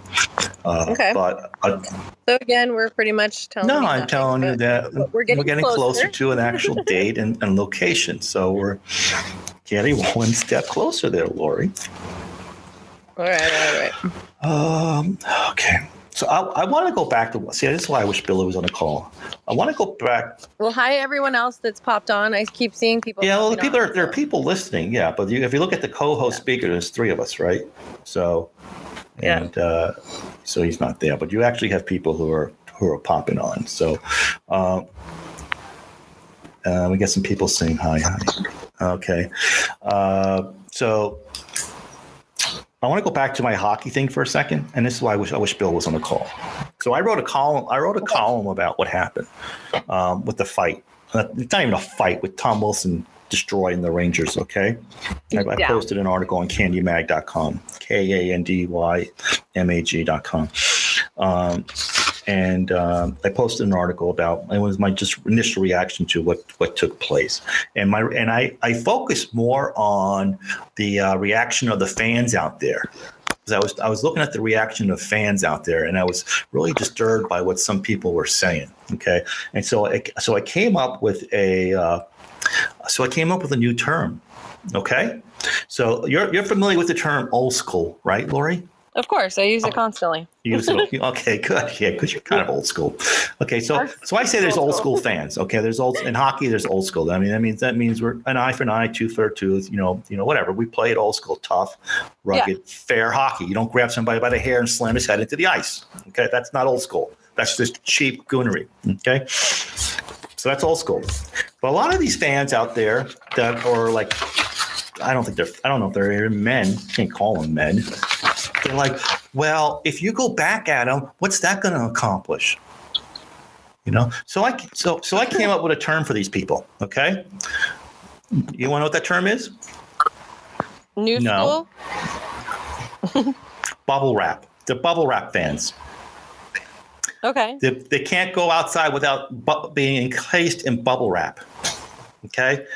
uh, okay. But uh, so again, we're pretty much telling. No, I'm telling you that we're getting, we're getting closer. closer. to an actual date and, and location. So we're getting one step closer there, Lori. All right, all right. Um. Okay. So I, I want to go back to see. This is why I wish Billy was on the call. I want to go back. Well, hi everyone else that's popped on. I keep seeing people. Yeah, well, the people are there are people listening. Yeah, but you, if you look at the co-host yeah. speaker, there's three of us, right? So and uh, so he's not there. But you actually have people who are who are popping on. So uh, uh, we get some people saying hi, hi. Okay, uh, so I want to go back to my hockey thing for a second, and this is why I wish I wish Bill was on the call. So I wrote a column. I wrote a column about what happened um, with the fight. It's not even a fight with Tom Wilson destroying the Rangers. Okay, I, I posted an article on KandyMag.com, K A N D Y M A G.com, um, and uh, I posted an article about it was my just initial reaction to what what took place, and my and I I focused more on the uh, reaction of the fans out there. I was I was looking at the reaction of fans out there, and I was really disturbed by what some people were saying. Okay, and so I, so I came up with a uh, so I came up with a new term. Okay. So you're, you're familiar with the term old school, right, Lori? Of course, I use it oh. constantly. use it. Okay, good. Yeah, because you're kind of old school. Okay, so so I say there's old school fans. Okay, there's old in hockey. There's old school. I mean, that means that means we're an eye for an eye, tooth for a tooth. You know, you know, whatever. We play it old school, tough, rugged, yeah. fair hockey. You don't grab somebody by the hair and slam his head into the ice. Okay, that's not old school. That's just cheap goonery. Okay. So that's old school. But a lot of these fans out there that are like, I don't think they're, I don't know if they're men. Can't call them men. They're like, well, if you go back at them, what's that going to accomplish? You know, so I so so I came up with a term for these people. Okay, you want to know what that term is? New No. school. Bubble wrap. They're bubble wrap fans. Okay. They, they can't go outside without bu- being encased in bubble wrap. Okay.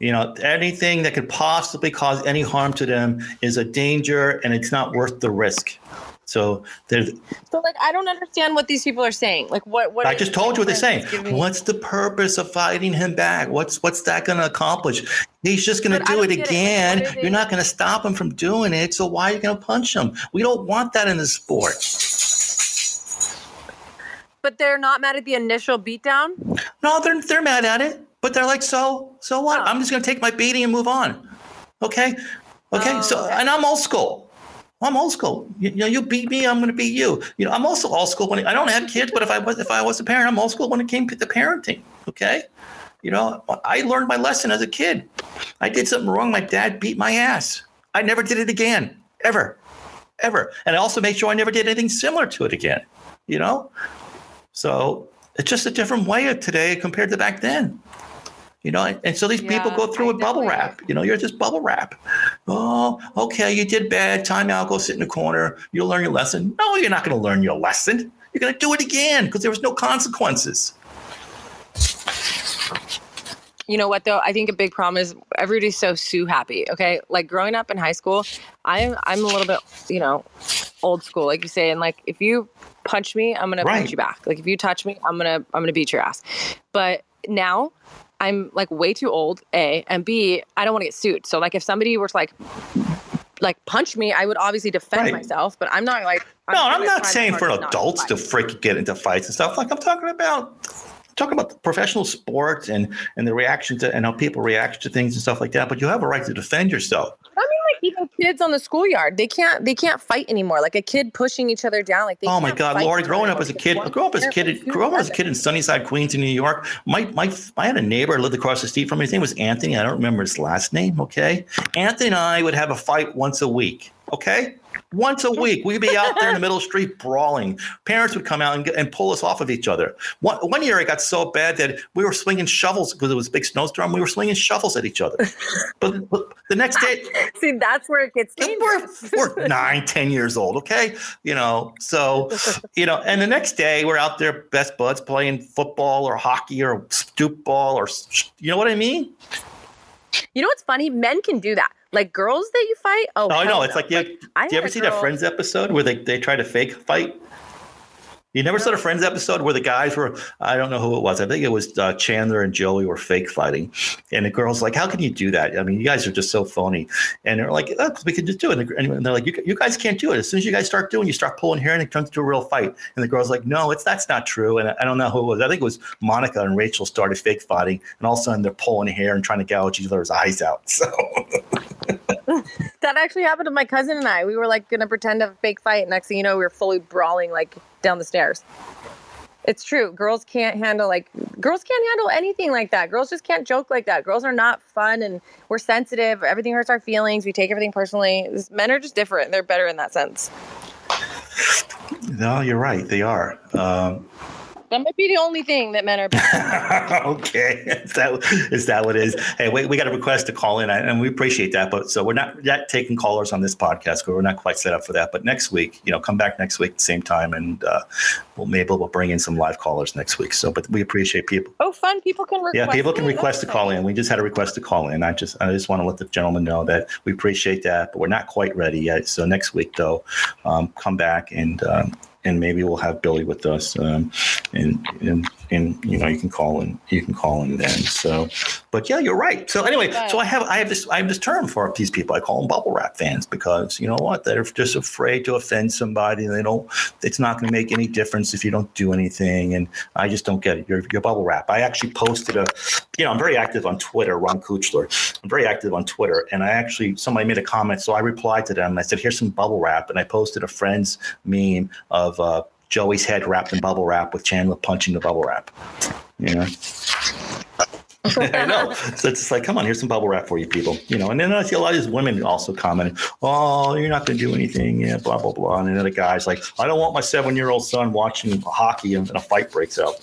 You know, anything that could possibly cause any harm to them is a danger and it's not worth the risk. So there's, So like I don't understand what these people are saying. Like what what I just told you what they're saying. What's the purpose of fighting him back? What's what's that going to accomplish? He's just going to But do it it. Again. they- You're not going to stop him from doing it. So why are you going to punch him? We don't want that in the sport. But they're not mad at the initial beatdown. No, they're they're mad at it, but they're like, so so what? Oh. I'm just going to take my beating and move on. Okay, okay. Oh, so okay. and I'm old school. I'm old school. You, you know, you beat me, I'm going to beat you. You know, I'm also old school when I don't have kids, but if I was if I was a parent, I'm old school when it came to the parenting. Okay, you know, I learned my lesson as a kid. I did something wrong. My dad beat my ass. I never did it again, ever, ever. And I also made sure I never did anything similar to it again. You know, so it's just a different way of today compared to back then. You know, and, so these people go through I with bubble wrap. You know, you're just bubble wrap. Oh, okay, you did bad. Time out. Go sit in the corner. You'll learn your lesson. No, you're not going to learn your lesson. You're going to do it again because there was no consequences. You know what though? I think a big problem is everybody's so Sue happy. Okay, like growing up in high school, I'm I'm a little bit you know old school, like you say, and like if you punch me, I'm gonna Right. punch you back. Like if you touch me, I'm gonna I'm gonna beat your ass. But now I'm like way too old. A and B, I don't want to get sued. So like if somebody were to like like punch me, I would obviously defend Right. myself. But I'm not like no, I'm not saying for adults to freaking get into fights and stuff. Like I'm talking about talking about professional sports and and the reaction to and how people react to things and stuff like that. But you have a right to defend yourself. I mean, kids on the schoolyard, they can't they can't fight anymore. Like a kid pushing each other down. Like they Oh my God, Lori! Growing up as a kid, grew up as a kid, grew up as a kid in Sunnyside, Queens, in New York. My my, I had a neighbor who lived across the street from me. His name was Anthony. I don't remember his last name. Okay, Anthony and I would have a fight once a week. Okay, once a week we'd be out there in the middle of the street brawling. Parents would come out and, and pull us off of each other. One, one year it got so bad that we were swinging shovels because it was a big snowstorm. We were swinging shovels at each other. But, but the next day, See, that's where it gets dangerous. we're, we're nine, ten years old, okay? You know, so, you know, and the next day we're out there, best buds, playing football or hockey or stoop ball or, you know what I mean? You know what's funny? Men can do that. Like girls that you fight. Oh, Oh, I know. It's no. like, you, I do you ever see that girl- Friends episode where they, they try to fake fight? You never saw the Friends episode where the guys were, I don't know who it was. I think it was uh, Chandler and Joey were fake fighting. And the girl's like, How can you do that? I mean, you guys are just so phony. And they're like, oh, We can just do it. And they're like, you, you guys can't do it. As soon as you guys start doing, you start pulling hair and it turns into a real fight. And the girl's like, No, it's that's not true. And I, don't know who it was. I think it was Monica and Rachel started fake fighting. And all of a sudden they're pulling hair and trying to gouge each other's eyes out. So, That actually happened to my cousin and I. We were like gonna pretend to a fake fight. Next thing you know, we were fully brawling like down the stairs. It's true. Girls can't handle like girls can't handle anything like that. Girls just can't joke like that. Girls are not fun and we're sensitive. Everything hurts our feelings. We take everything personally. Men are just different. They're better in that sense. no, you're right. They are. Um, That might be the only thing that men are okay, is that is that what it is? Hey, we, we got a request to call in, and we appreciate that. But so we're not yet taking callers on this podcast because we're not quite set up for that. But next week, you know, come back next week at the same time, and uh, we'll maybe we'll bring in some live callers next week. So, but we appreciate people. oh, fun. People can request. Yeah, people can request to call in. We just had a request to call in. I just I just want to let the gentleman know that we appreciate that, but we're not quite ready yet. So next week, though, um, come back and. Um, and maybe we'll have Billy with us, um, and and and you know you can call in, you can call in then. So, but yeah, you're right. So anyway, so I have I have this I have this term for these people. I call them bubble wrap fans because you know what they're just afraid to offend somebody. They don't. It's not going to make any difference if you don't do anything. And I just don't get it. You're, you're bubble wrap. I actually posted a, you know, I'm very active on Twitter, Ron Kuchler. I'm very active on Twitter. And I actually, somebody made a comment. So I replied to them. I said, here's some bubble wrap. And I posted a friend's meme of uh, Joey's head wrapped in bubble wrap with Chandler punching the bubble wrap. You know. I know. So it's just like, come on, here's some bubble wrap for you people. You know, and then I see a lot of these women also commenting, Oh, you're not gonna do anything, yeah, blah, blah, blah. And then the guy's like, I don't want my seven year old son watching hockey and a fight breaks out.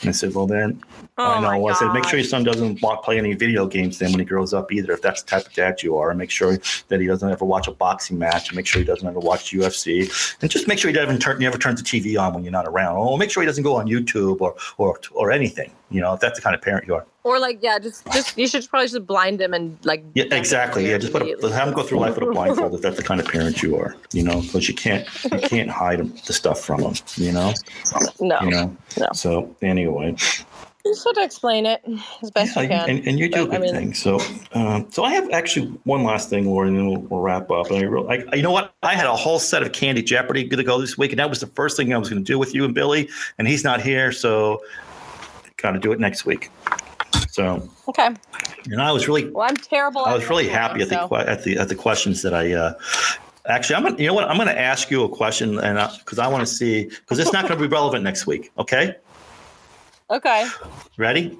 And I said, Well then Oh I know. I said, make sure your son doesn't play any video games then when he grows up either, if that's the type of dad you are. And make sure that he doesn't ever watch a boxing match. And make sure he doesn't ever watch UFC. And just make sure he doesn't turn, never turns the TV on when you're not around. Oh, make sure he doesn't go on YouTube or or or anything. You know, if that's the kind of parent you are. Or like, yeah, just just you should probably just blind him and like. Yeah, exactly. Yeah, just put a, have him go through life with a blindfold if that's the kind of parent you are. You know, because you can't you can't hide the stuff from them. You know, No, you know. No. So anyway, you just have to explain it as best Yeah, you can. and, and you do a But, I good mean- thing. So, um, so I have actually one last thing, Lauren, and then we'll, we'll wrap up. And I, real, I, you know what? I had a whole set of Kandy Jeopardy to go this week, and that was the first thing I was going to do with you and Billy. And he's not here, so got to do it next week. So, okay. and I was really, Well, I'm terrible. I at was really happy at the so- at the at the questions that I. Uh, Actually, I'm gonna. You know what? I'm going to ask you a question, and because I want to see, because it's not going to be relevant next week. Okay. Okay. Ready?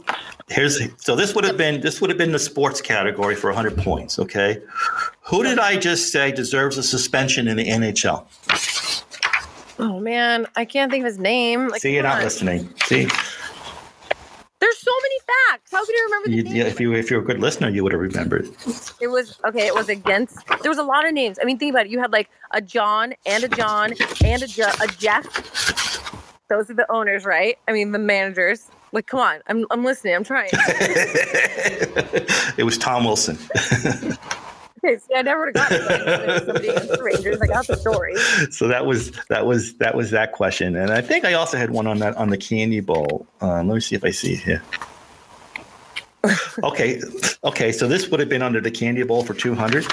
Here's so this would have been this would have been the sports category for 100 points. Okay, who did I just say deserves a suspension in the NHL? Oh man, I can't think of his name. Like, See, you're not on. listening. See, There's so many facts. How could you remember the you, name? yeah, if you if you're a good listener, you would have remembered. It was okay. It was against. There was a lot of names. I mean, think about it. You had like a John and a John and a, Je- a Jeff. Those are the owners, right? I mean, the managers. Like, come on. I'm I'm listening. I'm trying. it was Tom Wilson. Okay, see, I never would have gotten. Somebody against the Rangers. I got the story. so that was that was that was that question, and I think I also had one on that on the candy bowl. Um, let me see if I see it here. Okay, okay. So this would have been under the candy bowl for two hundred.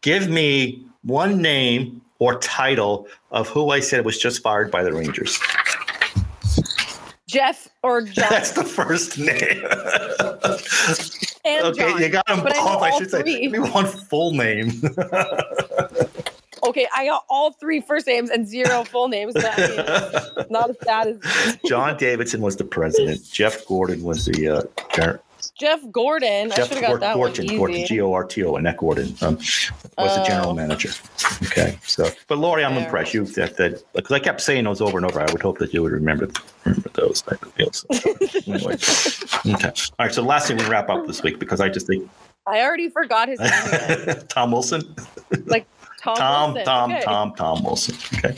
Give me one name or title of who I said was just fired by the Rangers. Jeff or John That's the first name. okay, John. you got them But I both. I, should say. three. Give me one full name. Okay, I got all three first names and zero full names. So I mean, not as bad as John Davidson was the president. Jeff Gordon was the uh, Jeff Gordon. I Jeff should have got that Gorton, one Gorton. G O R T O, Annette Gordon um, was the general Oh. manager. Okay, so but Lori, I'm impressed. You that that because I kept saying those over and over. I would hope that you would remember remember those type of deals. anyway, okay. All right. So the last thing we wrap up this week because I just think I already forgot his name. Tom Wilson, Like Tom. Tom, Wilson. Tom, Okay. Tom, Tom Wilson. Okay.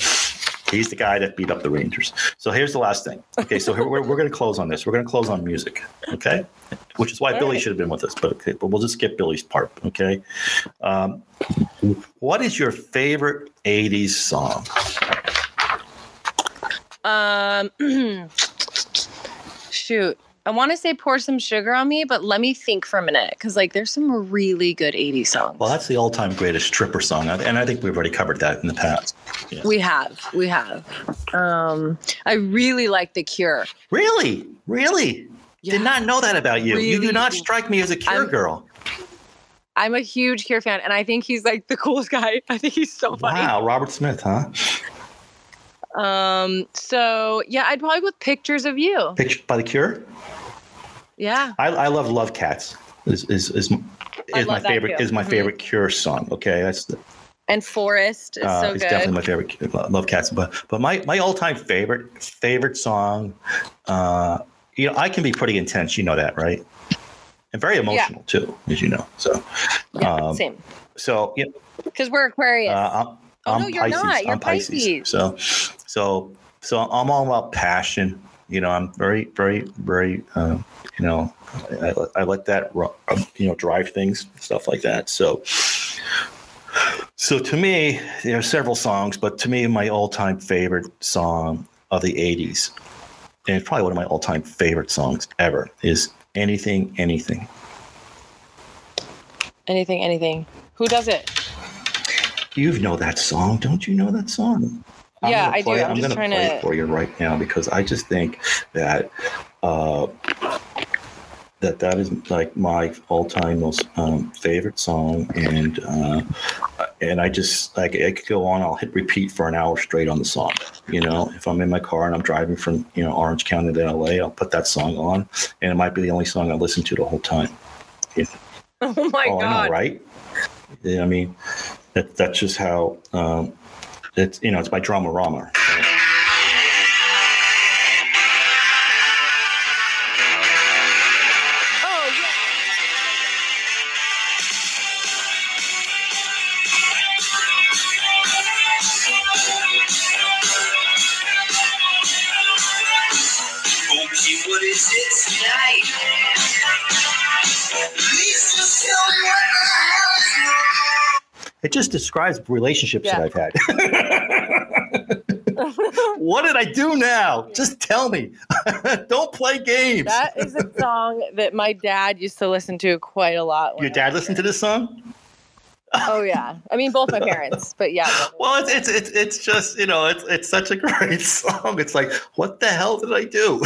He's the guy that beat up the Rangers. So here's the last thing. Okay, so we're, we're going to close on this. We're going to close on music. Okay, which is why All Billy right. should have been with us, but okay, but we'll just skip Billy's part. Okay, um, what is your favorite '80s song? Um, shoot. I want to say pour some sugar on me, but let me think for a minute because like there's some really good 80s songs. Well, that's the all-time greatest stripper song, and I think we've already covered that in the past. we have, we have. Um, I really like The Cure. Really, really, did not know that about you. you do not strike me as a Cure I'm- girl. I'm a huge Cure fan, and I think he's like the coolest guy. I think he's so funny. Wow, Robert Smith, huh? Um, so yeah, I'd probably go with Pictures of You. Pictured by the Cure. Yeah. I, I love Love Cats. Is is is, is my favorite too. is my Mhm. favorite Cure song. Okay, that's the, And Forest is uh, so it's good. definitely my favorite. Love Cats, but but my my all time favorite favorite song. Uh, you know, I can be pretty intense. You know that, right? And very emotional too, as you know. So yeah, um, same. so you know, Because we're Aquarius. uh, I'm, Oh, I'm no, you're Pisces. not. You're I'm Pisces. Pisces. So so so I'm all about passion. You know, I'm very very very. Uh, you know, I, I, let that um, you know drive things, stuff like that. So. So to me, there are several songs, but to me, my all-time favorite song of the '80s, and it's probably one of my all-time favorite songs ever, is "Anything, Anything." anything, anything. Who does it? You know that song, don't you know that song? Yeah, gonna I do. play- I'm just gonna trying play to- it for you right now because I just think that uh, that that is like my all-time most um, favorite song, and uh, and I just like I could go on. I'll hit repeat for an hour straight on the song. You know, if I'm in my car and I'm driving from you know Orange County to LA, I'll put that song on, and it might be the only song I listen to the whole time. Yeah. Oh my oh, god! I know, right? Yeah, I mean, that, that's just how um, it's. You know, it's by Dramarama. It just describes relationships yeah. that I've had. what did I do now? Just tell me. Don't play games. That is a song that my dad used to listen to quite a lot. Your dad listened to this song? oh yeah, I mean both my parents, but yeah. Well, it's it's it's it's just you know it's it's such a great song. It's like what the hell did I do?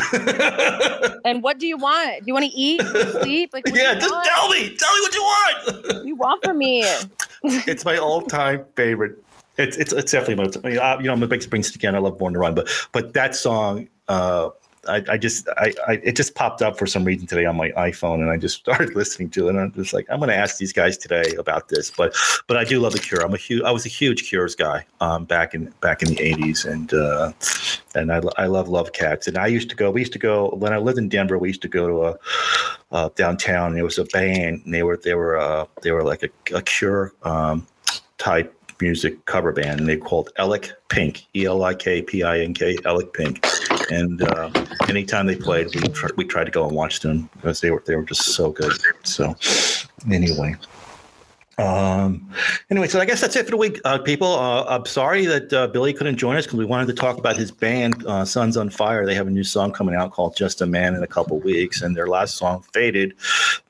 and what do you want? Do you want to eat, sleep? Like yeah, just want? tell me, tell me what you want. you want from me? It's my all-time favorite. It's it's it's definitely my. I mean, you know, I'm a big Springsteen fan. I love Born to Run, but but that song. uh I, I just I, I, it just popped up for some reason today on my iPhone and I just started listening to it and I'm just like I'm going to ask these guys today about this but but I do love the Cure. I'm a huge I was a huge Cures guy um, back in back in the 80s and uh, and I, I love Love Cats. And I used to go we used to go when I lived in Denver we used to go to a uh, downtown and there was a band and they were they were uh, they were like a, a Cure um, type music cover band and they called Elik Pink E L I K P I N K Elik Pink and uh, anytime they played, we we tried to go and watch them because they were they were just so good. So anyway. Um, anyway, so I guess that's it for the week, uh, people. Uh, I'm sorry that uh, Billy couldn't join us because we wanted to talk about his band, uh, Sons on Fire. They have a new song coming out called Just a Man in a couple weeks, and their last song, Faded,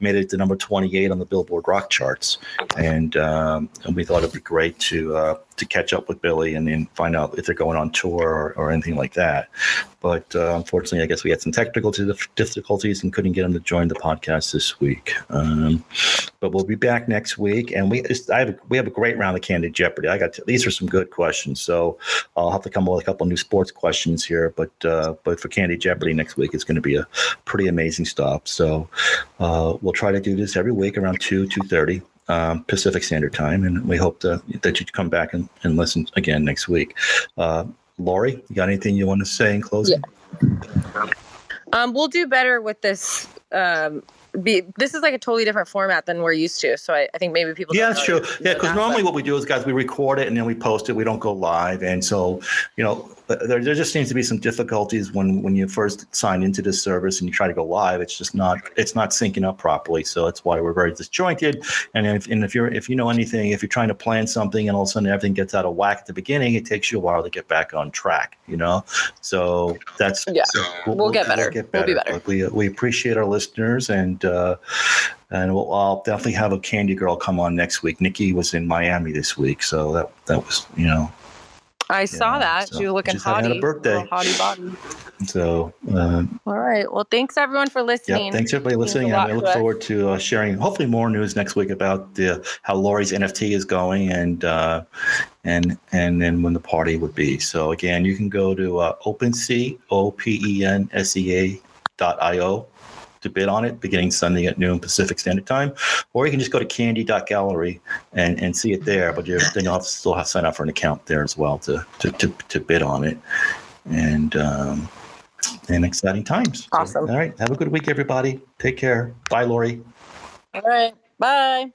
made it to number 28 on the Billboard Rock charts. And, um, and we thought it'd be great to uh, to catch up with Billy and then find out if they're going on tour or, or anything like that. But uh, unfortunately, I guess we had some technical difficulties and couldn't get him to join the podcast this week. Um, but we'll be back next week, and we I have a, we have a great round of Kandy Jeopardy. I got to, these are some good questions, so I'll have to come up with a couple new sports questions here. But uh, but for Kandy Jeopardy next week, it's going to be a pretty amazing stop. So uh, we'll try to do this every week around two two thirty um, Pacific Standard Time, and we hope to, that you come back and, and listen again next week. Uh, Lori, you got anything you want to say in closing? Yeah. Um, we'll do better with this um, be this is like a totally different format than we're used to. So I, I think maybe people. Yeah, true. Yeah, because normally what we do is, guys, we record it and then we post it. We don't go live, and so you know, there, there just seems to be some difficulties when when you first sign into this service and you try to go live. It's just not it's not syncing up properly. So that's why we're very disjointed. And if and if you're if you know anything, if you're trying to plan something and all of a sudden everything gets out of whack at the beginning, it takes you a while to get back on track. You know, so that's yeah. We'll, we'll, get better. We'll get better. We'll be better. we we appreciate our listeners and. uh and we'll, I'll definitely have a Kandy Girl come on next week. Nikki was in Miami this week, so that that was you know I saw that. So she was looking hottie. Had a birthday. Hottie body. So, um, all right. Well, thanks everyone for listening. Yeah, thanks everybody listening. And I look to forward to uh, sharing hopefully more news next week about the, how Lori's NFT is going and uh, and and then when the party would be. So again, you can go to uh, OpenSea, O P E N S E A dot I O to bid on it beginning Sunday at noon Pacific Standard Time, or you can just go to kandy.gallery and, and see it there. But you're, then you'll have to still have to sign up for an account there as well to to, to, to bid on it. And um, and exciting times. Awesome. So, all right. Have a good week, everybody. Take care. Bye, Lori. All right. Bye.